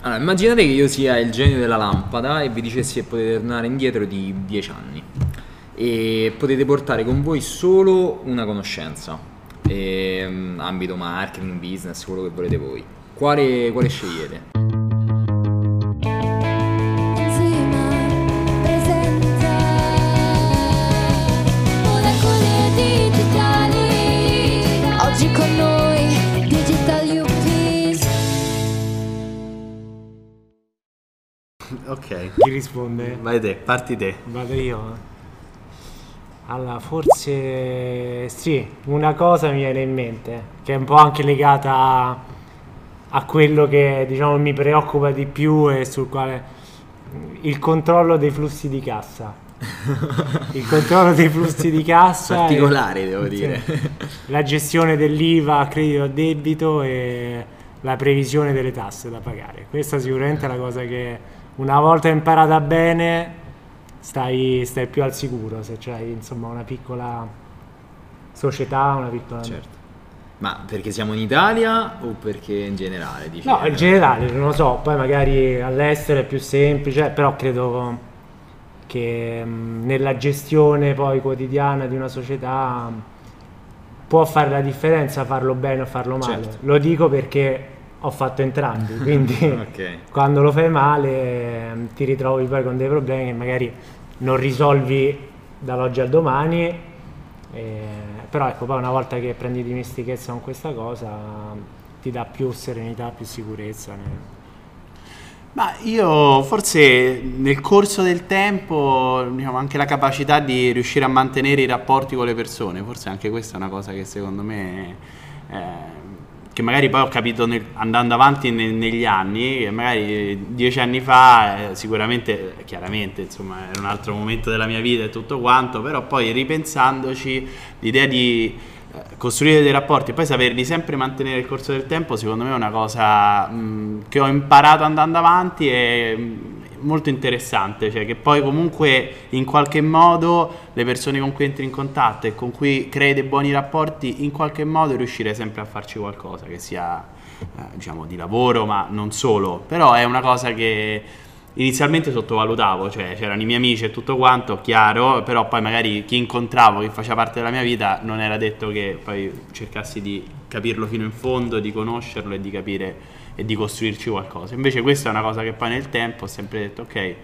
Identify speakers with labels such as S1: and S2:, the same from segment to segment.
S1: Allora, immaginate che io sia il genio della lampada e vi dicessi che potete tornare indietro di 10 anni e potete portare con voi solo una conoscenza, e, ambito marketing, business, quello che volete voi. Quale, quale scegliete?
S2: Risponde?
S3: vai te, parti te.
S2: Vado io. Allora, forse sì, una cosa mi viene in mente, che è un po' anche legata a, a quello che diciamo mi preoccupa di più e sul quale il controllo dei flussi di cassa. Il controllo dei flussi di cassa. e-
S1: Particolare, devo
S2: sì.
S1: dire.
S2: La gestione dell'IVA a credito a debito e la previsione delle tasse da pagare. Questa sicuramente è la cosa che una volta imparata bene stai, stai più al sicuro se c'hai insomma una piccola società, una piccola...
S1: Certo. Ma perché siamo in Italia o perché in generale? Dici?
S2: No, in generale, non lo so, poi magari all'estero è più semplice, però credo che mh, nella gestione poi quotidiana di una società mh, può fare la differenza farlo bene o farlo male.
S1: Certo.
S2: Lo dico perché ho fatto entrambi, quindi
S1: Ok.
S2: quando lo fai male mh, ti ritrovi poi con dei problemi che magari non risolvi dall'oggi al domani. eh, però ecco, poi una volta che prendi dimestichezza con questa cosa ti dà più serenità, più sicurezza. nel-
S3: Ma io forse nel corso del tempo, diciamo, anche la capacità di riuscire a mantenere i rapporti con le persone, forse anche questa è una cosa che secondo me, eh, che magari poi ho capito nel- andando avanti ne- negli anni, che magari dieci anni fa eh, sicuramente, chiaramente, insomma, era un altro momento della mia vita e tutto quanto, però poi ripensandoci, l'idea di eh, costruire dei rapporti e poi saperli sempre mantenere nel corso del tempo, secondo me è una cosa mh, che ho imparato andando avanti e mh, molto interessante, cioè che poi comunque in qualche modo le persone con cui entri in contatto e con cui crei dei buoni rapporti, in qualche modo riuscire sempre a farci qualcosa, che sia eh, diciamo di lavoro, ma non solo, però è una cosa che inizialmente sottovalutavo, cioè c'erano i miei amici e tutto quanto, chiaro, però poi magari chi incontravo, chi faceva parte della mia vita, non era detto che poi cercassi di capirlo fino in fondo, di conoscerlo e di capire e di costruirci qualcosa. Invece questa è una cosa che poi nel tempo ho sempre detto, ok,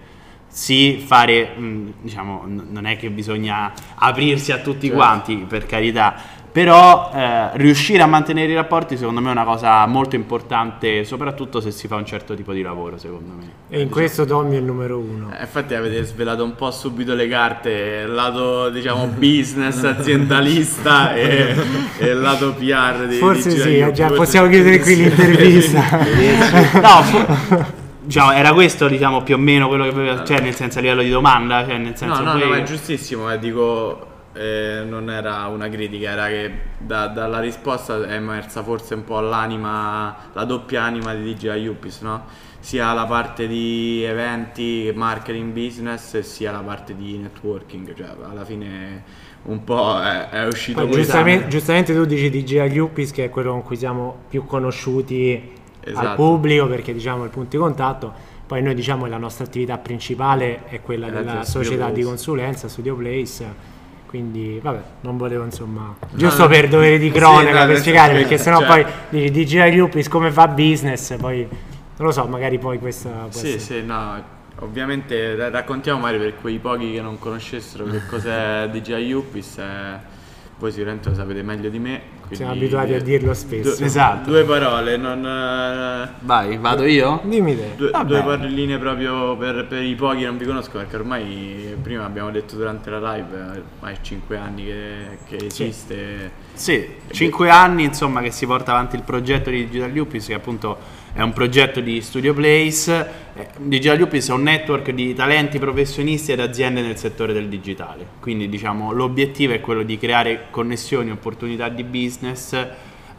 S3: sì, fare, mh, diciamo, non è che bisogna aprirsi a tutti
S1: Certo.
S3: quanti, per carità, però eh, riuscire a mantenere i rapporti secondo me è una cosa molto importante, soprattutto se si fa un certo tipo di lavoro, secondo me.
S2: E in questo Tommy è il numero uno.
S4: Eh, Infatti avete svelato un po' subito le carte, il lato diciamo business aziendalista e, e il lato PR di
S2: Forse
S4: di
S2: sì, eh, già possiamo chiudere qui l'intervista.
S3: No, fu- diciamo, era questo diciamo più o meno quello che avevo, cioè nel senso a livello di domanda, cioè nel
S4: No,
S3: senso
S4: no,
S3: poi-
S4: no, ma è giustissimo, eh, dico, eh, non era una critica, era che da- dalla risposta è emersa forse un po' l'anima, la doppia anima di DJI Upis, no? Sia la parte di eventi, marketing, business, sia la parte di networking, cioè alla fine un po' è, è uscito
S2: Poi,
S4: questo.
S2: giustamente, giustamente tu dici di Gia Liupis che è quello con cui siamo più conosciuti al
S4: Esatto.
S2: pubblico perché diciamo il punto di contatto. Poi noi diciamo che la nostra attività principale è quella
S4: È
S2: della
S4: la Studio
S2: società di
S4: Place.
S2: consulenza, Studio Place. Quindi vabbè, non volevo insomma, giusto per dovere di cronaca
S4: no,
S2: per spiegare perché sennò
S4: cioè-
S2: poi dici di Gia Liupis come fa business, poi non lo so, magari poi questa può
S4: Sì,
S2: essere-
S4: sì, no, ovviamente ra- raccontiamo magari per quei pochi che non conoscessero che cos'è DJI Upis, eh, voi sicuramente lo sapete meglio di me. quindi-
S2: Siamo abituati a dirlo spesso.
S4: Due,
S3: Esatto.
S4: Due parole, non... eh,
S3: Vai, vado io?
S2: Dimmi te.
S4: Due,
S3: Vabbè.
S4: due parolline proprio per, per i pochi che non vi conoscono, perché ormai prima abbiamo detto durante la live, ormai 5 anni che, che esiste.
S3: Sì, 5 anni insomma che si porta avanti il progetto di Digital Lupis che appunto è un progetto di Studio Place. Eh, Digital Lupis è un network di talenti professionisti ed aziende nel settore del digitale. Quindi diciamo l'obiettivo è quello di creare connessioni, opportunità di business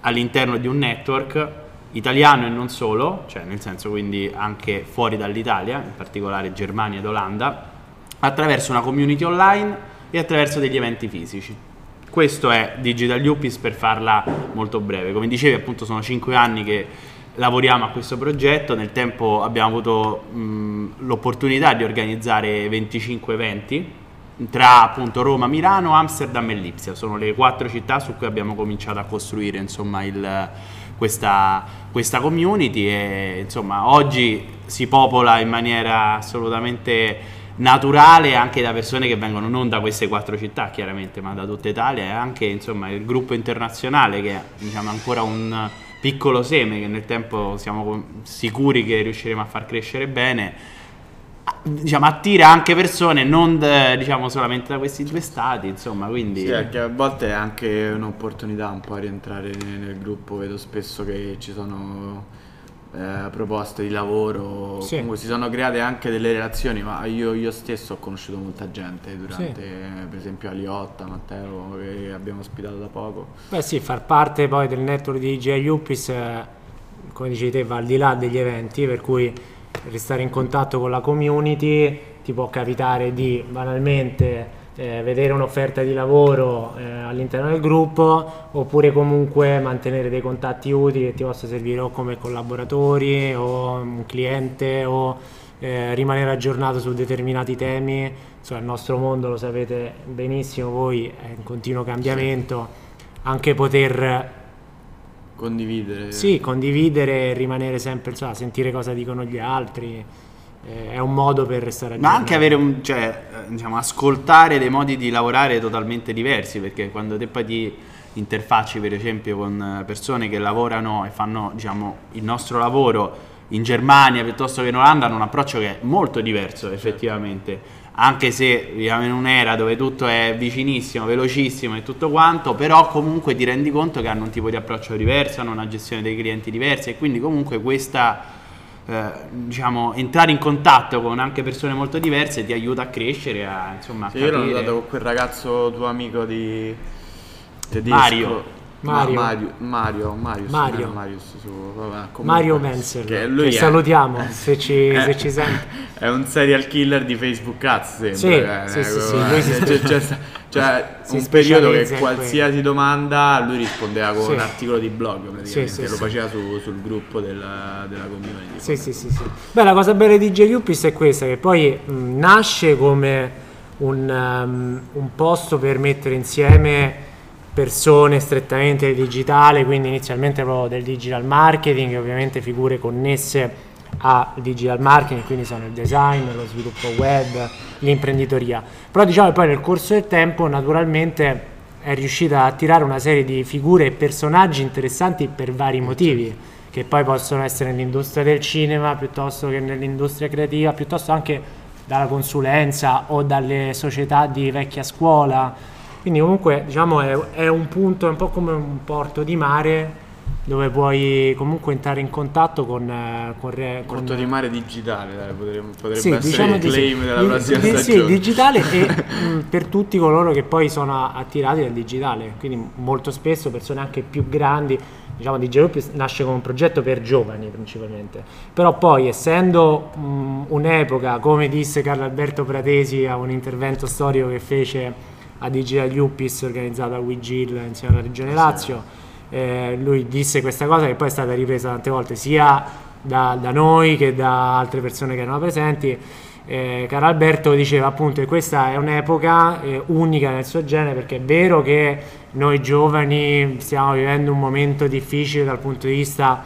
S3: all'interno di un network italiano e non solo, cioè nel senso quindi anche fuori dall'Italia, in particolare Germania ed Olanda, attraverso una community online e attraverso degli eventi fisici. Questo è Digital Upis per farla molto breve. Come dicevi, appunto, sono 5 anni che lavoriamo a questo progetto, nel tempo abbiamo avuto mh, l'opportunità di organizzare 25 eventi tra appunto Roma, Milano, Amsterdam e Lipsia, sono le quattro città su cui abbiamo cominciato a costruire insomma, il, questa, questa community e insomma oggi si popola in maniera assolutamente naturale anche da persone che vengono non da queste quattro città chiaramente ma da tutta Italia. E anche insomma il gruppo internazionale che diciamo, è ancora un piccolo seme che nel tempo siamo sicuri che riusciremo a far crescere bene diciamo, attira anche persone non diciamo, solamente da questi due stati insomma quindi
S4: Sì, che a volte è anche un'opportunità un po' rientrare nel, nel gruppo, vedo spesso che ci sono eh, proposte di lavoro,
S2: Sì.
S4: comunque si sono create anche delle relazioni, ma io, io stesso ho conosciuto molta gente durante, per esempio Aliotta, Matteo, che abbiamo ospitato da poco.
S2: Beh sì, far parte poi del network di GI Uppis, eh, come dicevi te, va al di là degli eventi, per cui restare in contatto con la community ti può capitare di banalmente eh, vedere un'offerta di lavoro eh, all'interno del gruppo oppure comunque mantenere dei contatti utili che ti possa servire o come collaboratori o un cliente o eh, rimanere aggiornato su determinati temi. Insomma, il nostro mondo lo sapete benissimo, voi è in continuo cambiamento, anche poter
S4: Condividere.
S2: sì, condividere e rimanere sempre, insomma, sentire cosa dicono gli altri, è un modo per restare
S3: Ma
S2: aggiornati.
S3: anche avere un, cioè, eh, diciamo, ascoltare dei modi di lavorare totalmente diversi, perché quando te poi ti interfacci, per esempio, con eh, persone che lavorano e fanno, diciamo, il nostro lavoro in Germania piuttosto che in Olanda, hanno un approccio che è molto diverso, effettivamente. Anche se viviamo in un'era dove tutto è vicinissimo, velocissimo e tutto quanto, però comunque ti rendi conto che hanno un tipo di approccio diverso, hanno una gestione dei clienti diversa e quindi comunque questa eh, diciamo, entrare in contatto con anche persone molto diverse ti aiuta a crescere, a insomma a
S4: Sì, io l'ho
S3: capire.
S4: notato con quel ragazzo tuo amico di tedesco.
S3: Mario.
S2: Mario.
S4: Ma- Mario, Mario, Marius,
S2: Mario.
S4: eh, Marius su, vabbè,
S2: Mario Menzel,
S4: che
S2: che,
S4: è-
S2: salutiamo se ci,
S4: Eh,
S2: se ci sente.
S4: È un serial killer di Facebook Ads, sembra.
S2: Sì,
S4: eh,
S2: sì, sì, sì,
S4: eh,
S2: lui si spe-
S4: c'è- c'è- cioè,
S2: si
S4: un periodo che qualsiasi domanda lui rispondeva con
S2: Sì.
S4: un articolo di blog praticamente,
S2: Sì, sì,
S4: lo
S2: sì.
S4: faceva su- sul gruppo della, della community.
S2: Sì, sì, sì, sì. Beh, la cosa bella di JUPIS è questa, che poi mh, nasce come un, um, un posto per mettere insieme persone strettamente del digitale, quindi inizialmente proprio del digital marketing ovviamente figure connesse al digital marketing, quindi sono il design, lo sviluppo web, l'imprenditoria. Però diciamo che poi nel corso del tempo naturalmente è riuscita a attirare una serie di figure e personaggi interessanti per vari motivi, che poi possono essere nell'industria del cinema piuttosto che nell'industria creativa, piuttosto anche dalla consulenza o dalle società di vecchia scuola. Quindi comunque diciamo è, è un punto, è un po' come un porto di mare dove puoi comunque entrare in contatto con... eh, con, con
S4: Porto di mare digitale, dai, potremmo- potrebbe
S2: sì,
S4: essere
S2: diciamo
S4: il
S2: di sì.
S4: claim della prossima
S2: di- sì,
S4: stagione.
S2: digitale e mh, per tutti coloro che poi sono attirati dal digitale, quindi molto spesso persone anche più grandi, diciamo di Group nasce come un progetto per giovani principalmente, però poi essendo mh, un'epoca, come disse Carlo Alberto Pratesi a un intervento storico che fece a Digital Yuppies organizzato da Wigil insieme alla Regione Lazio, eh, lui disse questa cosa che poi è stata ripresa tante volte sia da, da noi che da altre persone che erano presenti. Eh, caro Alberto diceva appunto che questa è un'epoca eh, unica nel suo genere perché è vero che noi giovani stiamo vivendo un momento difficile dal punto di vista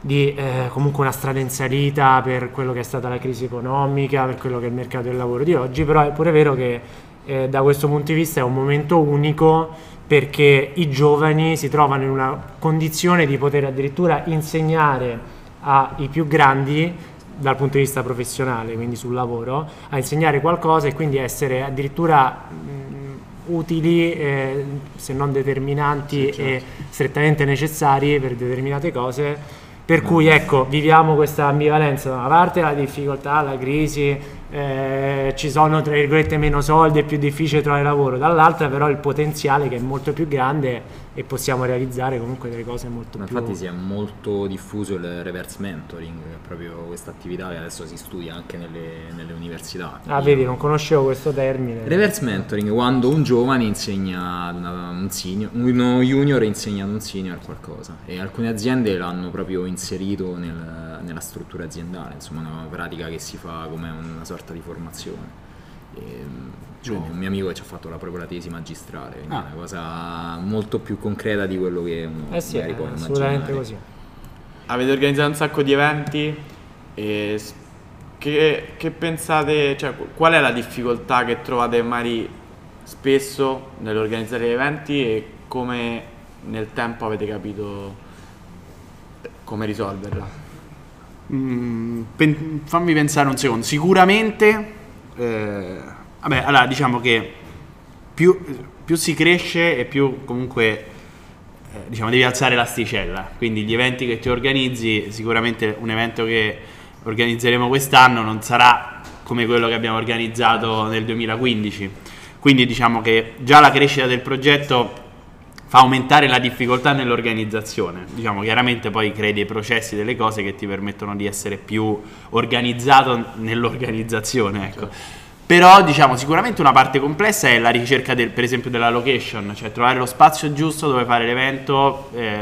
S2: di eh, comunque una strada in salita per quello che è stata la crisi economica, per quello che è il mercato del lavoro di oggi, però è pure vero che eh, da questo punto di vista è un momento unico perché i giovani si trovano in una condizione di poter addirittura insegnare ai più grandi dal punto di vista professionale, quindi sul lavoro, a insegnare qualcosa e quindi essere addirittura mh, utili, eh, se non determinanti e strettamente necessari per determinate cose. Per cui ecco, viviamo questa ambivalenza, da una parte la difficoltà, la crisi, eh, ci sono tra virgolette meno soldi, è più difficile trovare lavoro, dall'altra però il potenziale che è molto più grande e possiamo realizzare comunque delle cose molto
S1: Ma
S2: più...
S1: infatti si è molto diffuso il reverse mentoring, proprio questa attività che adesso si studia anche nelle, nelle università.
S2: Ah,
S1: Io-
S2: vedi, non conoscevo questo termine.
S1: Reverse mentoring, quando un giovane insegna un senior, uno junior insegna ad un senior qualcosa e alcune aziende l'hanno proprio inserito nel- nella struttura aziendale, insomma una pratica che si fa come una sorta di formazione. E, cioè, un mio amico che ci ha fatto la, proprio la tesi magistrale, quindi
S3: Ah.
S1: è una cosa molto più concreta di quello che uno
S2: Eh sì,
S1: magari
S2: è
S1: può
S2: assolutamente
S1: immaginare.
S2: così.
S4: Avete organizzato un sacco di eventi e che, che pensate, cioè qu- qual è la difficoltà che trovate magari spesso nell'organizzare gli eventi e come nel tempo avete capito come risolverla?
S3: Mm, pen- fammi pensare un secondo. Sicuramente, eh, vabbè, allora diciamo che più, più si cresce e più comunque eh, diciamo devi alzare l'asticella. Quindi gli eventi che ti organizzi, sicuramente un evento che organizzeremo quest'anno non sarà come quello che abbiamo organizzato nel 2015. Quindi diciamo che già la crescita del progetto fa aumentare la difficoltà nell'organizzazione. Diciamo, chiaramente poi crei dei processi, delle cose che ti permettono di essere più organizzato nell'organizzazione, ecco. Però, diciamo, sicuramente una parte complessa è la ricerca del, per esempio della location, cioè trovare lo spazio giusto dove fare l'evento eh,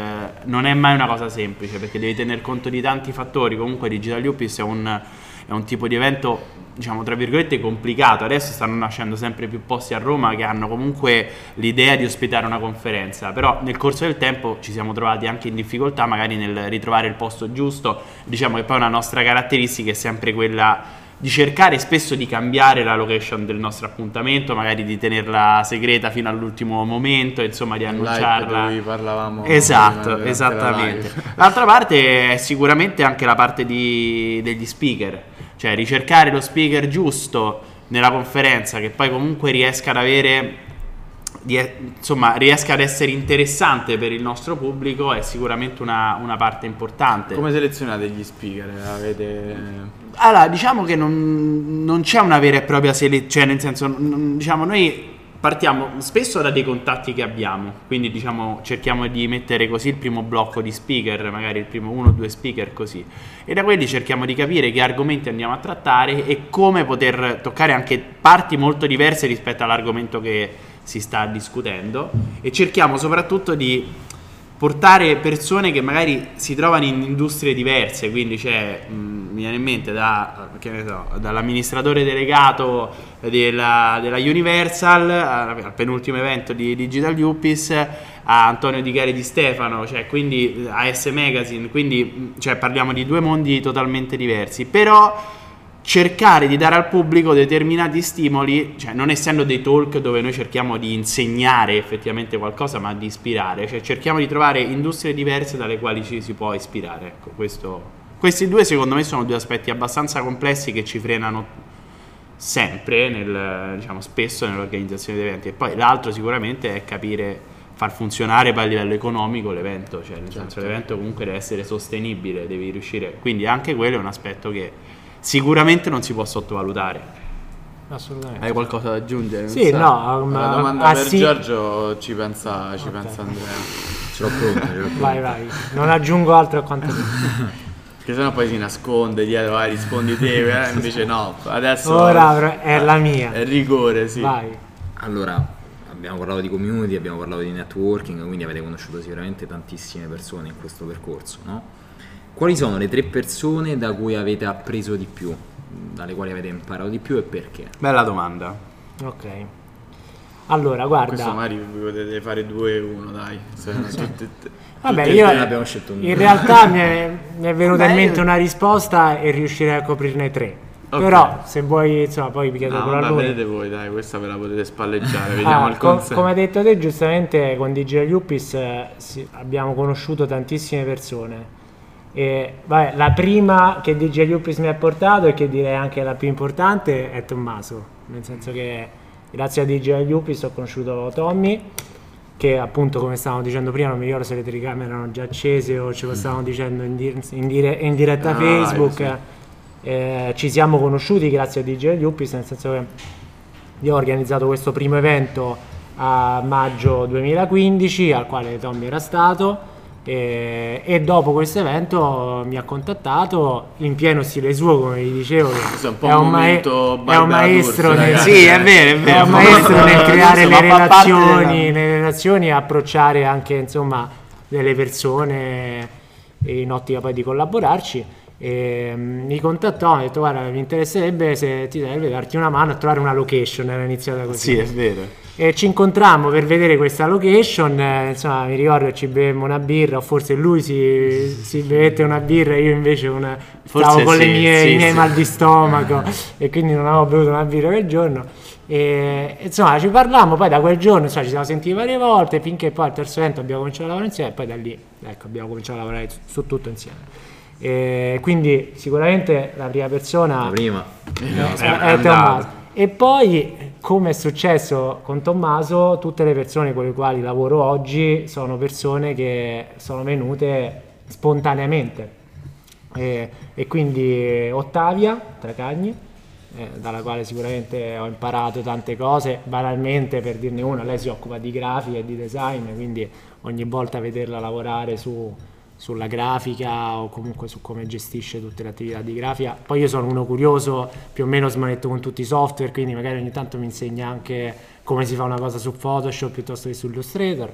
S3: non è mai una cosa semplice perché devi tener conto di tanti fattori. Comunque Digital Upis è un, è un tipo di evento diciamo tra virgolette complicato. Adesso stanno nascendo sempre più posti a Roma che hanno comunque l'idea di ospitare una conferenza. Però nel corso del tempo ci siamo trovati anche in difficoltà magari nel ritrovare il posto giusto. Diciamo che poi una nostra caratteristica è sempre quella di cercare spesso di cambiare la location del nostro appuntamento magari di tenerla segreta fino all'ultimo momento insomma di
S4: Live
S3: annunciarla.
S4: di cui parlavamo
S3: Esatto,
S4: la
S3: esattamente.
S4: live.
S3: L'altra parte è sicuramente anche la parte di- degli speaker, cioè ricercare lo speaker giusto nella conferenza che poi comunque riesca ad avere, insomma, riesca ad essere interessante per il nostro pubblico è sicuramente una, una parte importante.
S4: Come selezionate gli speaker? Avete
S3: Allora, diciamo che non, non c'è una vera e propria selezione, cioè nel senso, diciamo, noi partiamo spesso da dei contatti che abbiamo, quindi diciamo cerchiamo di mettere così il primo blocco di speaker, magari il primo uno o due speaker così, e da quelli cerchiamo di capire che argomenti andiamo a trattare e come poter toccare anche parti molto diverse rispetto all'argomento che si sta discutendo. E cerchiamo soprattutto di portare persone che magari si trovano in industrie diverse, quindi c'è, mh, mi viene in mente da, so, dall'amministratore delegato della, della Universal al al penultimo evento di Digital Upis a Antonio Di Gari di Stefano, cioè quindi a S Magazine, quindi cioè, parliamo di due mondi totalmente diversi, però cercare di dare al pubblico determinati stimoli, cioè non essendo dei talk dove noi cerchiamo di insegnare effettivamente qualcosa, ma di ispirare, cioè cerchiamo di trovare industrie diverse dalle quali ci si può ispirare. Ecco, questo- questi due secondo me sono due aspetti abbastanza complessi che ci frenano sempre, nel, diciamo spesso nell'organizzazione degli eventi. E poi l'altro sicuramente è capire far funzionare poi a livello economico l'evento, cioè nel senso l'evento comunque deve essere sostenibile, devi riuscire, quindi anche quello è un aspetto che sicuramente non si può sottovalutare.
S2: Assolutamente.
S3: Hai qualcosa da aggiungere?
S2: Sì, no, ma,
S4: La domanda
S2: ah,
S4: per
S2: sì.
S4: Giorgio ci pensa, ci
S2: Ok.
S4: pensa Andrea.
S1: Ce l'ho pronta.
S2: Vai, vai. Non aggiungo altro a quanto.
S4: Che sennò poi si nasconde dietro, vai, rispondi te, eh, invece no. Adesso
S2: Ora è la mia.
S4: È rigore, sì.
S2: Vai.
S1: Allora, abbiamo parlato di community, abbiamo parlato di networking, quindi avete conosciuto sicuramente tantissime persone in questo percorso, no? Quali sono le tre persone da cui avete appreso di più, dalle quali avete imparato di più e perché?
S3: Bella domanda.
S2: Ok. Allora,
S4: Questo
S2: guarda.
S4: magari vi potete fare 2-1, dai. Se no, tutte- tutte-
S2: Vabbè,
S4: tutte e
S2: io
S1: abbiamo scelto un-
S2: in realtà mi è, mi è venuta in
S3: Beh,
S2: mente
S3: io-
S2: una risposta e riuscirei a coprirne tre.
S4: Ok.
S2: Però, se vuoi, insomma, poi vi chiedo
S4: No,
S2: pure a
S4: vabbè,
S2: lui.
S4: vedete voi, dai, questa ve la potete spalleggiare, vediamo
S2: Ah,
S4: il
S2: co-
S4: consenso.
S2: come hai detto te giustamente con Digital Upis eh, sì, abbiamo conosciuto tantissime persone e vabbè, la prima che Digital Upis mi ha portato e che direi anche la più importante è Tommaso. Nel senso che grazie a Digital Upis ho conosciuto Tommy che appunto come stavamo dicendo prima non mi ricordo se le telecamere erano già accese o ce lo stavamo dicendo in, dir- in dire- in diretta
S4: Ah,
S2: Facebook.
S4: sì.
S2: Eh, ci siamo conosciuti grazie a DJ Lupis, nel senso che io ho organizzato questo primo evento a maggio 2015 al quale Tommy era stato e, e dopo questo evento mi ha contattato in pieno stile suo come vi dicevo
S4: è un po'
S2: è
S4: un
S2: è un maestro nel.
S3: Sì, è vero, è vero.
S2: è un maestro nel creare le relazioni, le relazioni e approcciare anche insomma delle persone in ottica poi di collaborarci. E, mm, mi contattò, mi ha detto guarda mi interesserebbe se ti serve darti una mano a trovare una location, era iniziata così.
S3: Sì, è vero.
S2: E ci incontrammo per vedere questa location, eh, insomma mi ricordo che ci bevemmo una birra, o forse lui si, si bevette una birra e io invece una,
S3: Forse
S2: stavo con le
S3: sì,
S2: mie,
S3: sì,
S2: i miei
S3: sì.
S2: mal di stomaco e quindi non avevo bevuto una birra quel giorno. E insomma ci parlammo, poi da quel giorno insomma, ci siamo sentiti varie volte finché poi al terzo evento abbiamo cominciato a lavorare insieme e poi da lì ecco, abbiamo cominciato a lavorare su tutto insieme. E quindi sicuramente la prima persona
S1: La prima.
S2: è,
S3: è
S2: è. Tommaso. E poi, come è successo con Tommaso, tutte le persone con le quali lavoro oggi sono persone che sono venute spontaneamente. E, e quindi Ottavia Tracagni, eh, dalla quale sicuramente ho imparato tante cose, banalmente per dirne una, lei si occupa di grafica e di design, quindi ogni volta vederla lavorare su, sulla grafica o comunque su come gestisce tutte le attività di grafica. Poi io sono uno curioso, più o meno smanetto con tutti i software, quindi magari ogni tanto mi insegna anche come si fa una cosa su Photoshop piuttosto che su Illustrator.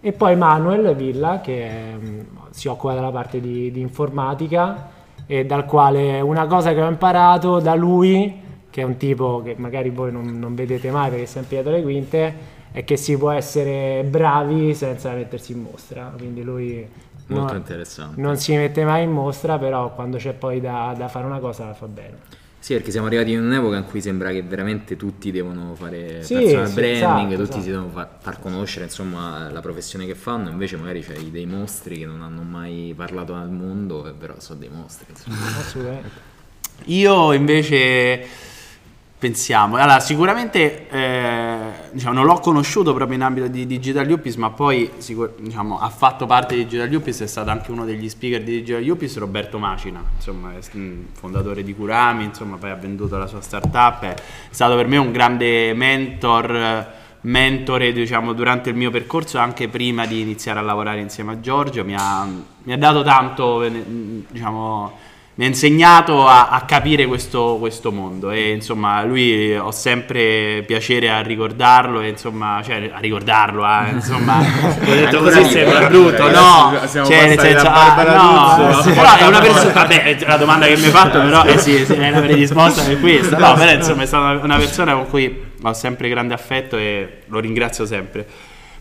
S2: E poi Manuel Villa che mm, si occupa della parte di, di informatica e dal quale una cosa che ho imparato da lui, che è un tipo che magari voi non, non vedete mai perché è sempre dietro le quinte, è che si può essere bravi senza mettersi in mostra. Quindi lui
S1: Molto
S2: no-
S1: interessante.
S2: non si mette mai in mostra, però quando c'è poi da, da fare una cosa la fa bene.
S1: Sì, perché siamo arrivati in un'epoca in cui sembra che veramente tutti devono fare
S2: Sì,
S1: personal
S2: sì,
S1: branding,
S2: esatto,
S1: tutti si
S2: esatto.
S1: devono fa- far conoscere insomma la professione che fanno, invece magari c'hai dei mostri che non hanno mai parlato al mondo, e però sono dei mostri.
S2: Assolutamente.
S3: Io invece pensiamo, allora sicuramente eh, diciamo, non l'ho conosciuto proprio in ambito di Digital Upis, ma poi sicur- diciamo, ha fatto parte di Digital Upis, è stato anche uno degli speaker di Digital Upis, Roberto Macina, insomma, mh, fondatore di Kurami, insomma, poi ha venduto la sua startup, è stato per me un grande mentor mentore diciamo durante il mio percorso anche prima di iniziare a lavorare insieme a Giorgio mi ha, mi ha dato tanto eh, diciamo mi ha insegnato a, a capire questo, questo mondo e insomma lui ho sempre piacere a ricordarlo e insomma cioè a ricordarlo a, insomma l'ho detto così sembra
S1: eh,
S3: brutto no? cioè nel senso ah, no però è una persona vabbè la domanda che mi hai fatto però eh sì, sì, è una risposta per questa. No però insomma è stata una persona con cui ho sempre grande affetto e lo ringrazio sempre.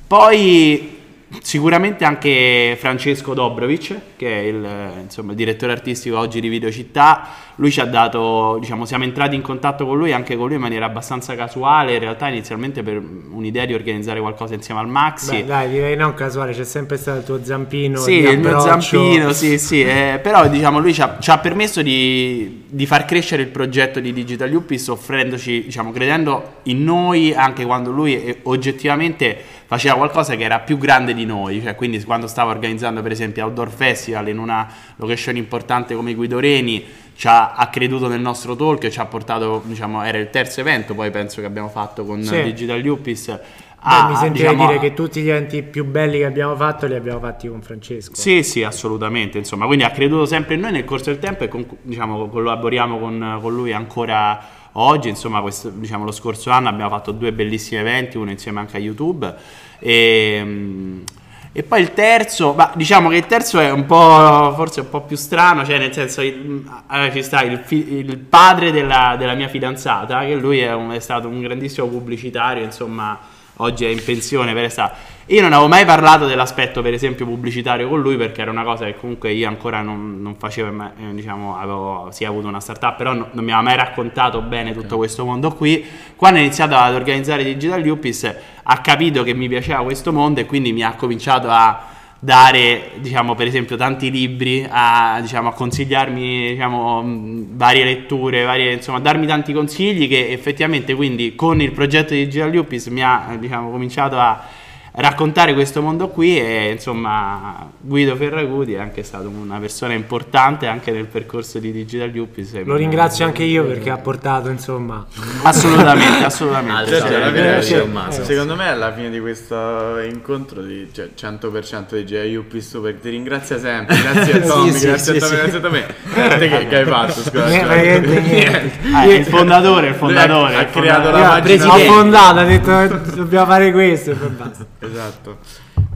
S3: Poi sicuramente anche Francesco Dobrovic, che è il, insomma, il direttore artistico oggi di Videocittà, lui ci ha dato, diciamo, siamo entrati in contatto con lui, anche con lui in maniera abbastanza casuale, in realtà inizialmente per un'idea di organizzare qualcosa insieme al Maxi.
S2: Beh, dai, direi non casuale, c'è sempre stato il tuo zampino.
S3: Sì, il mio zampino, sì, sì, eh, però diciamo lui ci ha, ci ha permesso di, di far crescere il progetto di Digital Upis offrendoci, diciamo, credendo in noi anche quando lui eh, oggettivamente faceva qualcosa che era più grande di noi, cioè quindi quando stava organizzando per esempio Outdoor Festival in una location importante come Guidoreni ci ha, ha creduto nel nostro talk e ci ha portato, diciamo, era il terzo evento poi penso che abbiamo fatto con
S2: Sì.
S3: Digital Upis.
S2: Beh,
S3: a-
S2: mi sentirei
S3: diciamo,
S2: dire che tutti gli eventi più belli che abbiamo fatto li abbiamo fatti con Francesco.
S3: Sì, sì, assolutamente. Insomma, quindi ha creduto sempre in noi nel corso del tempo e con- diciamo, collaboriamo con, con lui ancora oggi. Insomma, questo- diciamo, lo scorso anno abbiamo fatto due bellissimi eventi, uno insieme anche a YouTube. E, mm, e poi il terzo, ma diciamo che il terzo è un po' forse un po' più strano, cioè nel senso il- allora ci sta il, il padre della, della mia fidanzata, che lui è, un- è stato un grandissimo pubblicitario, insomma, oggi è in pensione per estate. Io non avevo mai parlato dell'aspetto, per esempio, pubblicitario con lui perché era una cosa che comunque io ancora non, non facevo, eh, diciamo, avevo sì avuto una startup, però no- non mi aveva mai raccontato bene tutto questo mondo qui. Quando ho iniziato ad organizzare Digital Upis ha capito che mi piaceva questo mondo e quindi mi ha cominciato a dare, diciamo, per esempio, tanti libri, a, diciamo, a consigliarmi, diciamo, mh, varie letture, varie, insomma, a darmi tanti consigli che effettivamente quindi con il progetto di Digital Upis mi ha, diciamo, cominciato a, raccontare questo mondo qui e insomma Guido Ferraguti è anche stato una persona importante anche nel percorso di Digital Yuppies.
S2: Lo ringrazio anche io perché ha portato, insomma,
S3: Assolutamente, assolutamente.
S4: Certo, fine-
S1: sì, Tommaso.
S4: secondo me alla fine di questo incontro di cioè, 100% di J.U.P. Super ti ringrazia sempre grazie a Tommy
S1: sì,
S4: grazie
S1: sì,
S4: a Tommy
S1: sì.
S4: grazie a Eh, te che, che hai fatto scusa,
S2: Eh, niente.
S3: Ah, il fondatore, il fondatore.
S4: Ha
S3: il
S4: creato
S3: fondatore.
S4: la
S2: Io ho
S4: pagina-
S2: ho fondato, ha detto "Eh, dobbiamo fare questo e poi basta.
S4: Esatto.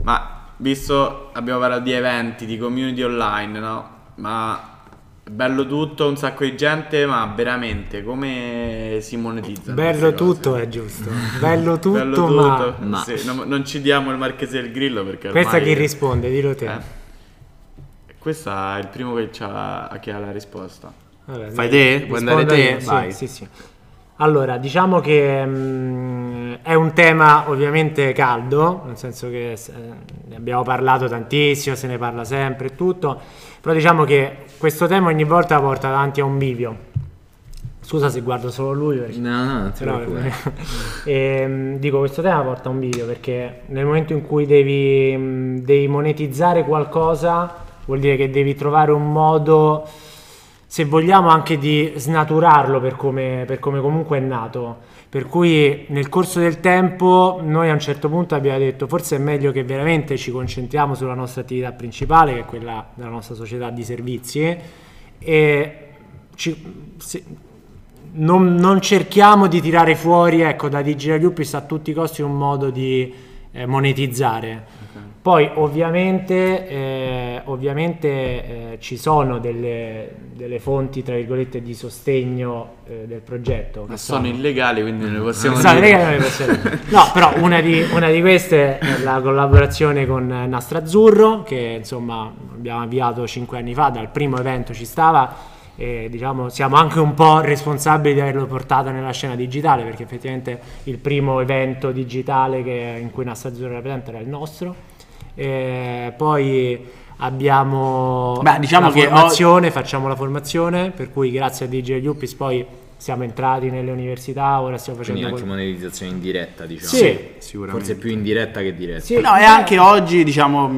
S4: Ma visto abbiamo parlato di eventi, di community online, no? Ma è bello tutto, un sacco di gente, ma veramente come si monetizza?
S2: Bello tutto è giusto. Bello tutto,
S4: Bello
S2: ma...
S4: tutto.
S1: ma-
S4: Sì, non, non ci diamo il marchese del grillo perché
S2: Questa chi risponde? Dillo te.
S4: Eh. Questo è il primo che, c'ha, che ha la risposta.
S2: Vabbè,
S3: Fai te? Vuoi
S2: rispondo
S3: andare te?
S2: sì,
S3: Vai.
S2: Sì, sì. Allora, diciamo che mm, è un tema ovviamente caldo, nel senso che eh, ne abbiamo parlato tantissimo, se ne parla sempre e tutto, però diciamo che questo tema ogni volta porta davanti a un bivio. Scusa se guardo solo lui perché...
S1: No, no, non ti
S2: Però,
S1: preoccupare.
S2: ehm, dico, questo tema porta a un video perché nel momento in cui devi, mh, devi monetizzare qualcosa, vuol dire che devi trovare un modo, se vogliamo, anche di snaturarlo per come, per come comunque è nato. Per cui nel corso del tempo noi a un certo punto abbiamo detto forse è meglio che veramente ci concentriamo sulla nostra attività principale, che è quella della nostra società di servizi, e ci- se- non, non cerchiamo di tirare fuori ecco, da Digital Yuppies a tutti i costi un modo di eh, monetizzare. Poi ovviamente, eh, ovviamente eh, ci sono delle, delle fonti, tra virgolette, di sostegno eh, del progetto.
S4: Ma
S2: che
S4: sono illegali, quindi non ne possiamo
S2: Esatto,
S4: dire.
S2: raga, non ne possiamo dire. No, però una di, una di queste è la collaborazione con eh, Nastro Azzurro, che insomma abbiamo avviato 5 anni fa, dal primo evento ci stava. E diciamo siamo anche un po' responsabili di averlo portato nella scena digitale perché effettivamente il primo evento digitale che- in cui Nastro Azzurro era presente era il nostro. E poi abbiamo
S3: Beh, diciamo
S2: la
S3: che
S2: formazione, facciamo la formazione, per cui grazie a DJ Yuppies poi siamo entrati nelle università, ora stiamo
S1: Quindi
S2: facendo...
S1: anche
S2: quel-
S1: monetizzazione indiretta, diciamo.
S2: Sì,
S3: Sicuramente.
S1: Forse più indiretta che diretta.
S2: Sì,
S3: No, e
S2: beh,
S3: anche oggi, diciamo,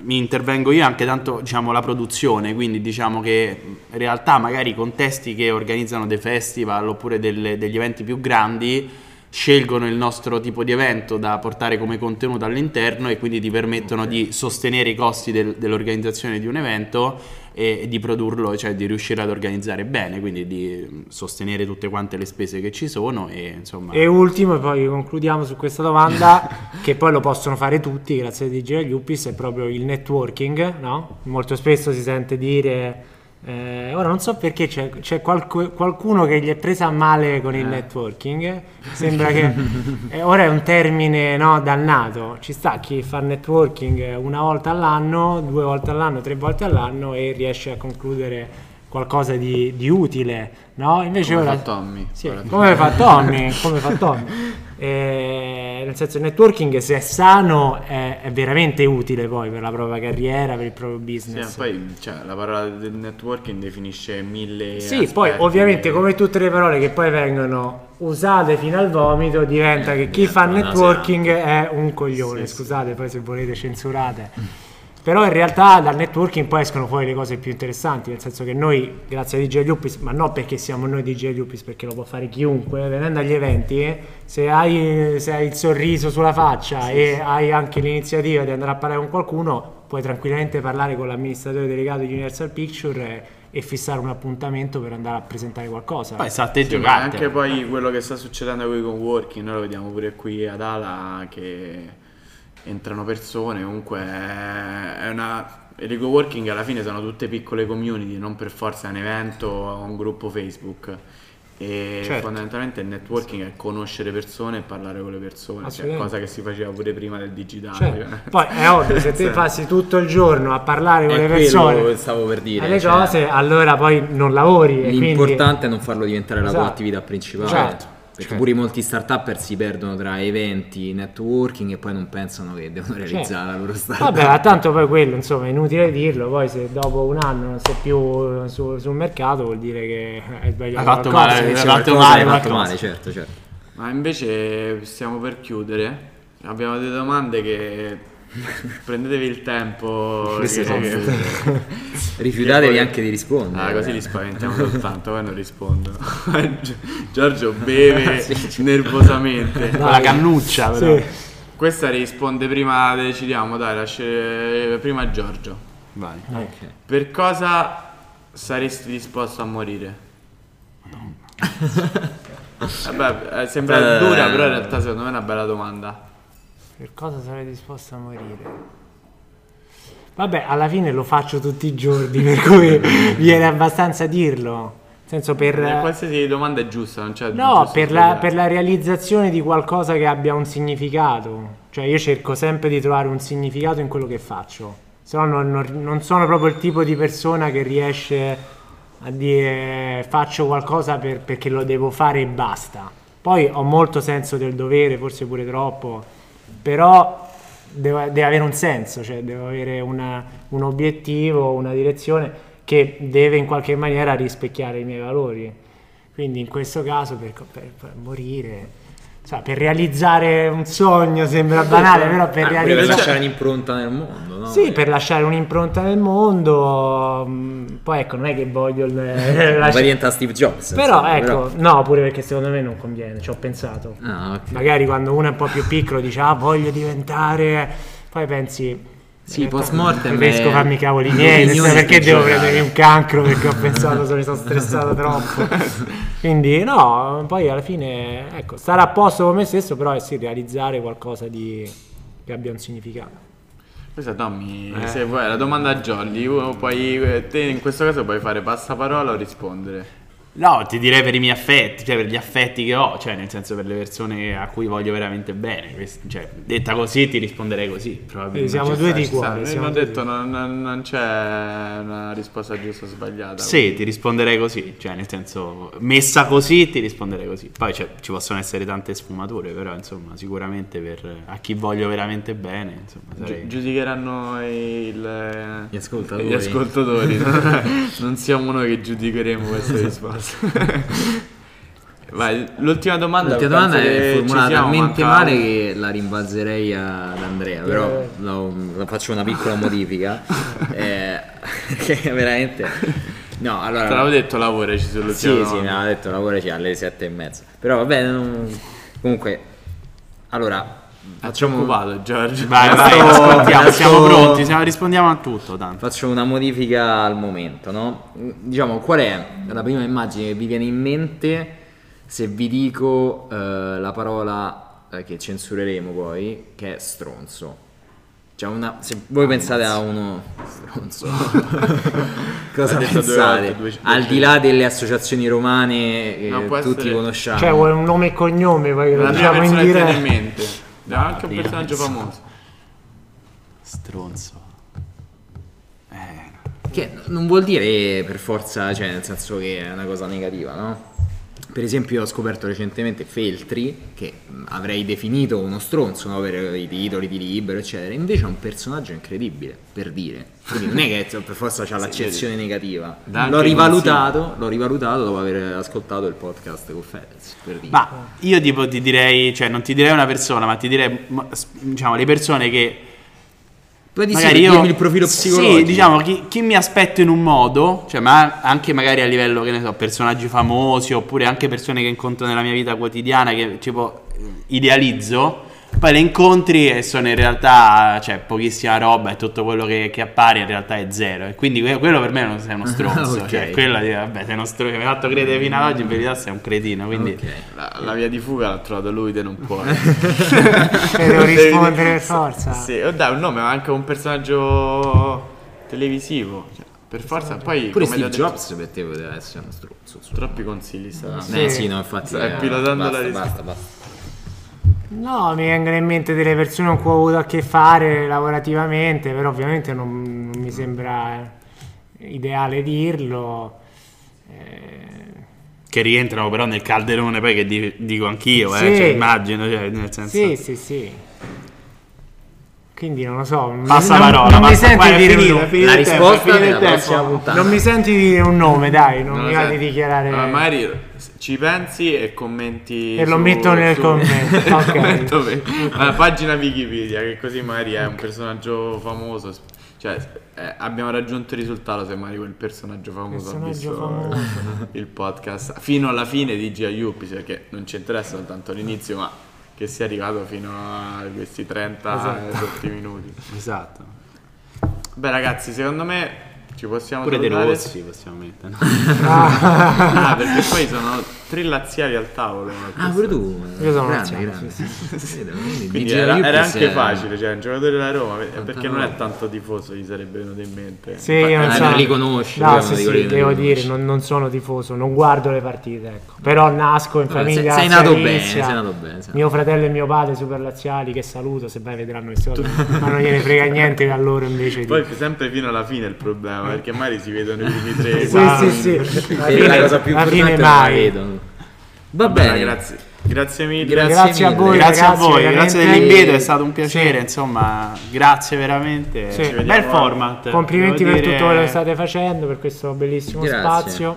S3: mi intervengo io anche tanto, diciamo, la produzione, quindi diciamo che in realtà magari i contesti che organizzano dei festival oppure delle- degli eventi più grandi scelgono il nostro tipo di evento da portare come contenuto all'interno e quindi ti permettono di sostenere i costi del- dell'organizzazione di un evento e, e di produrlo, cioè di riuscire ad organizzare bene, quindi di sostenere tutte quante le spese che ci sono e insomma...
S2: E ultimo, e poi concludiamo su questa domanda, che poi lo possono fare tutti grazie a DJ Yuppies, è proprio il networking, no? Molto spesso si sente dire, eh, ora non so perché c'è, c'è qualcu- qualcuno che gli è presa male con il networking, sembra che eh, ora è un termine no, dannato, ci sta chi fa networking una volta all'anno, due volte all'anno, tre volte all'anno e riesce a concludere qualcosa di, di utile, no? Invece
S4: Come
S2: ora...
S4: fa Tommy.
S2: Sì, come fa Tommy, come fa Tommy. Eh, nel senso il networking se è sano è, è veramente utile poi per la propria carriera, per il proprio
S4: Sì,
S2: business.
S4: poi cioè, la parola del networking definisce mille
S2: Sì,
S4: aspetti.
S2: poi ovviamente come tutte le parole che poi vengono usate fino al vomito diventa che chi fa
S1: una
S2: networking è un coglione, scusate poi se volete censurate. Però in realtà dal networking poi escono fuori le cose più interessanti, nel senso che noi, grazie a DJ Lupis, ma non perché siamo noi DJ Lupis, perché lo può fare chiunque, venendo agli eventi, eh, se, hai, se hai il sorriso sulla faccia e hai anche l'iniziativa di andare a parlare con qualcuno, puoi tranquillamente parlare con l'amministratore delegato di Universal Picture e, e fissare un appuntamento per andare a presentare qualcosa.
S3: Poi sa a te
S4: Sì, ma
S3: giocare.
S4: anche poi quello che sta succedendo con i coworking, noi lo vediamo pure qui ad Ala che entrano persone, comunque è una... I coworking alla fine sono tutte piccole community, non per forza un evento o un gruppo Facebook. E
S3: Certo.
S4: fondamentalmente il networking è conoscere persone e parlare con le persone, cioè cosa che si faceva pure prima del digitale.
S2: Cioè, poi è ovvio, se te
S4: Sì.
S2: passi tutto il giorno a parlare con
S1: È
S2: le persone,
S1: stavo per dire.
S2: alle
S1: cioè,
S2: cose, allora poi non lavori. E quindi...
S1: L'importante è non farlo diventare la tua
S2: Esatto.
S1: attività principale.
S2: Certo.
S1: Perché
S3: Certo.
S1: pure molti startup si perdono tra eventi, networking e poi non pensano che devono realizzare la loro startup.
S2: Vabbè, ma tanto poi quello, insomma, è inutile dirlo, poi se dopo un anno non sei più su- sul mercato vuol dire che hai sbagliato
S3: Hai fatto
S2: qualcosa.
S3: male, hai fatto male,
S1: hai fatto male, certo, certo.
S4: Ma invece stiamo per chiudere. Abbiamo delle domande che prendetevi il tempo. Che-
S1: Rifiutatevi
S4: poi-
S1: anche di rispondere.
S4: Ah, così li spaventiamo soltanto, poi non rispondono. Gi- Giorgio beve nervosamente.
S3: Con la cannuccia, però.
S2: Sì.
S4: Questa risponde prima, decidiamo, dai, lasci- prima Giorgio.
S3: Vai.
S1: Ok.
S4: Per cosa saresti disposto a morire? Vabbè, eh, sembra
S1: Eh.
S4: dura, però in realtà secondo me è una bella domanda.
S2: Per cosa sarei disposto a morire? Vabbè, alla fine lo faccio tutti i giorni, per cui viene abbastanza dirlo. Senso per...
S4: Eh, qualsiasi domanda è giusta, non c'è
S2: No, per la, per la realizzazione di qualcosa che abbia un significato. Cioè io cerco sempre di trovare un significato in quello che faccio. Se no non, non- non sono proprio il tipo di persona che riesce a dire faccio qualcosa per- perché lo devo fare e basta. Poi ho molto senso del dovere, forse pure troppo, però deve, deve avere un senso, cioè devo avere una- un obiettivo, una direzione che deve in qualche maniera rispecchiare i miei valori. Quindi in questo caso per- per morire, cioè, per realizzare un sogno sembra banale, però per
S1: Ah, pure per
S2: realizzare...
S1: lasciare un'impronta nel mondo, no?
S2: Sì, per lasciare un'impronta nel mondo, mm, poi ecco, non è che voglio
S1: Non
S2: lasci-
S1: vai diventare Steve Jobs.
S2: Però
S1: insomma,
S2: ecco, no, pure perché secondo me non conviene, ci ho pensato.
S1: Ah, ok.
S2: Magari quando uno è un po' più piccolo dice ah voglio diventare, poi pensi...
S1: Sì,
S2: realtà
S1: post mortem
S2: Preferisco
S1: è-
S2: farmi i cavoli miei, perché devo prendermi un cancro perché ho pensato se mi sono stressato troppo. Quindi no, poi alla fine, ecco, stare a posto con me stesso, però è sì, realizzare qualcosa di... che abbia un significato.
S4: Questa Tommy,
S2: Eh.
S4: se vuoi, la domanda a Jolly, puoi, te in questo caso puoi fare passaparola o rispondere.
S3: No, ti direi per i miei affetti, cioè per gli affetti che ho, cioè nel senso per le persone a cui voglio veramente bene. Cioè, detta così ti risponderei così, probabilmente.
S2: Siamo due di cuore, siamo
S4: detto non, non- non c'è una risposta giusta o sbagliata.
S3: Sì, ti risponderei così, cioè nel senso, messa così ti risponderei così. Poi cioè, ci possono essere tante sfumature, però insomma, sicuramente per a chi voglio veramente bene, insomma, sarei...
S4: giudicheranno il-
S1: Gli ascoltatori.
S4: gli ascoltatori. non siamo noi che giudicheremo questa risposta. Vai, l'ultima domanda.
S1: L'ultima domanda è formulata talmente
S4: manca-
S1: male che la rimbalzerei ad Andrea, però
S2: Eh.
S1: lo faccio una piccola modifica. eh, che veramente... No, allora...
S4: Te l'avevo detto, lavoraci sull'ultima
S1: Sì, sì,
S4: domanda.
S1: mi aveva detto lavoraci alle sette e mezza. Però vabbè, non- comunque... Allora, facciamo...
S4: Occupato, Giorgio.
S3: Vai, vai, ascoltiamo, siamo pronti, siamo- rispondiamo a tutto tanto.
S1: Faccio una modifica al momento, no? Diciamo, qual è la prima immagine che vi viene in mente se vi dico eh, la parola eh, che censureremo poi, che è stronzo? Cioè, una, se voi pensate a uno stronzo, cosa
S4: due
S1: pensate?
S4: volte, due- due
S1: Al di là delle associazioni romane che
S4: No,
S1: tutti
S4: essere-
S1: conosciamo,
S2: Cioè vuole un nome e cognome, poi lo diciamo in diretta.
S4: Abbiamo anche un personaggio
S3: persona.
S4: famoso.
S3: Stronzo. Eh,
S1: Che non vuol dire per forza, cioè nel senso che è una cosa negativa, no? Per esempio ho scoperto recentemente Feltri, che mh, avrei definito uno stronzo no? per i titoli di libro, eccetera, invece è un personaggio incredibile, per dire. Quindi non è che cioè, per forza c'ha l'accezione negativa.
S4: Dà anche
S1: L'ho rivalutato, l'ho rivalutato dopo aver ascoltato il podcast con Fedez, per dire.
S3: Ma io tipo ti direi, cioè non ti direi una persona, ma ti direi diciamo le persone che
S1: Poi
S3: magari io
S1: il profilo psicologico.
S3: Sì, diciamo chi, chi mi aspetto in un modo, cioè ma anche magari a livello che ne so, personaggi famosi oppure anche persone che incontro nella mia vita quotidiana che tipo idealizzo, poi le incontri e sono in realtà cioè pochissima roba e tutto quello che, che appare in realtà è zero e quindi que- quello per me non sei uno stronzo,
S1: Ok.
S3: cioè quello di vabbè, sei uno stronzo, mi hai fatto credere fino ad oggi in verità sei un cretino, quindi
S1: Ok.
S4: La, la via di fuga l'ha trovato lui, te non puoi.
S2: Cioè, devo rispondere per forza.
S4: Sì, oh, dai, un nome, ma anche un personaggio televisivo. Cioè, per forza, poi
S1: Pure Steve
S4: detto,
S1: Jobs per te poteva essere uno stronzo.
S4: Troppi consigli sta
S2: Sì.
S1: Eh sì, no, infatti.
S4: Stai
S1: eh,
S4: pilotando
S1: basta,
S4: la risposta.
S1: basta, basta.
S2: No, mi vengono in mente delle persone con cui ho avuto a che fare lavorativamente, però ovviamente non, non mi sembra ideale dirlo. Eh,
S3: che rientrano però nel calderone poi che di- dico anch'io, eh,
S2: Sì.
S3: cioè, immagino, cioè, nel senso...
S2: sì, sì, sì. Quindi non lo so.
S3: Passa
S2: non,
S3: parola,
S2: non mi
S3: basta,
S2: senti dire un
S3: finita, finita
S1: La
S3: tempo,
S1: risposta
S3: finita tempo.
S1: prossima puntata.
S2: Non mi senti dire un nome, dai, non,
S4: Non
S2: mi
S4: lo
S2: va
S4: sai.
S2: di dichiarare.
S4: Ah, magari ci pensi e commenti.
S2: E lo
S4: su-
S2: metto nel
S4: su-
S2: commento, ok.
S4: Commento per- alla pagina Wikipedia, che così magari è un personaggio famoso. Cioè, eh, abbiamo raggiunto il risultato se magari quel personaggio famoso ha
S2: Personaggio
S4: visto
S2: famoso.
S4: il podcast fino alla fine di Gia Yuppie, perché non ci interessa soltanto l'inizio, ma che sia arrivato fino a questi 30
S2: Esatto.
S4: minuti.
S3: Esatto.
S4: Beh, ragazzi, secondo me ci possiamo
S3: Pure dei
S4: salutare.
S3: rossi possiamo mettere. no?
S4: Ah, perché poi sono tre laziali al tavolo.
S1: Ah, pure tu?
S2: Io sono
S1: grande, grande.
S2: sì,
S1: Quindi DJ
S4: era, era anche facile, cioè un giocatore della Roma, perché non è tanto tifoso, gli sarebbe venuto in mente.
S2: Sì, io non
S1: Ah,
S2: sono...
S1: non li conosci,
S2: No, sì,
S1: di
S2: sì, devo
S1: li
S2: dire, non, non sono tifoso, non guardo le partite, ecco. Però nasco in famiglia
S1: sei- sei nato bene, sei nato bene, sei
S2: Mio fratello e mio padre super laziali, che saluto, se vai vedranno queste cose. Ma non gliene frega niente a loro invece di...
S4: Poi sempre fino alla fine il problema, perché magari si vedono i primi tre.
S2: Sì, sì, sì.
S1: La cosa più importante
S2: mai.
S1: vedono. Va
S4: Bene,
S1: bene,
S4: grazie. Grazie mille.
S1: Grazie
S2: Grazie a
S1: mille.
S2: voi,
S3: grazie
S2: ragazzi,
S3: a voi, grazie dell'invito, è stato un piacere,
S2: Sì.
S3: insomma, grazie veramente.
S2: Sì.
S3: Bel format.
S2: Complimenti
S3: devo
S2: per
S3: dire-
S2: tutto quello che state facendo, per questo bellissimo
S1: Grazie.
S2: spazio.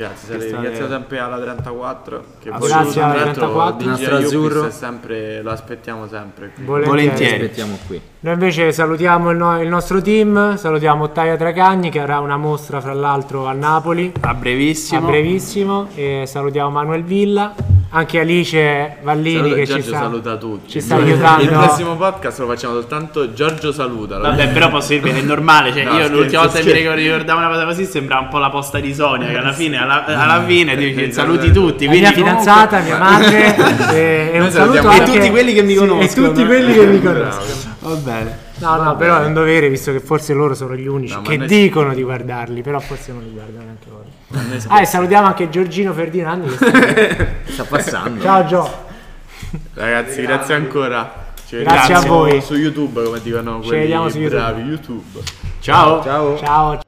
S4: Grazie, Sale,
S3: state-
S4: grazie sempre alla 34. Che poi,
S3: Grazie
S2: alla
S4: tra l'altro,
S2: 34.
S4: DJ
S1: Nastro
S4: Yuppis
S1: azzurro.
S4: è sempre, lo aspettiamo sempre. qui.
S2: Volentieri.
S3: Volentieri.
S1: aspettiamo qui.
S2: Noi invece salutiamo il, no- il nostro team, salutiamo Ottaia Tracagni che avrà una mostra fra l'altro a Napoli
S3: A brevissimo.
S2: a brevissimo e salutiamo Manuel Villa, anche Alice Vallini
S4: Saluta-
S2: che
S4: Giorgio
S2: ci sta,
S4: saluta tutti.
S2: ci sta aiutando.
S4: Il prossimo podcast lo facciamo soltanto Giorgio saluta.
S3: Vabbè, però posso dirvi, è normale. Cioè,
S4: No,
S3: io
S4: scherzo,
S3: l'ultima volta che mi ricordavo una cosa così sembra un po' la posta di Sonia. Che alla fine, alla, alla fine dici,
S4: Esatto.
S3: saluti tutti.
S2: la
S3: Quindi
S2: mia fidanzata, mia madre e, e un
S4: Noi
S2: saluto anche
S3: e tutti quelli che mi
S2: sì,
S3: conoscono.
S2: e tutti quelli che mi conoscono.
S3: Va bene.
S2: No, no, però è un dovere visto che forse loro sono gli unici
S4: No,
S2: che
S4: noi-
S2: dicono di guardarli, però forse non li guardano neanche loro.
S4: noi
S2: Ah, e salutiamo anche Giorgino Ferdinandi. che sta-
S1: Sta passando.
S2: Ciao Gio.
S4: Ragazzi, grazie ancora. Ci
S2: Grazie a voi.
S4: su YouTube, come dicono
S2: Ci
S4: quelli
S2: vediamo su YouTube.
S4: bravi YouTube.
S3: Ciao.
S1: Ciao.
S2: Ciao.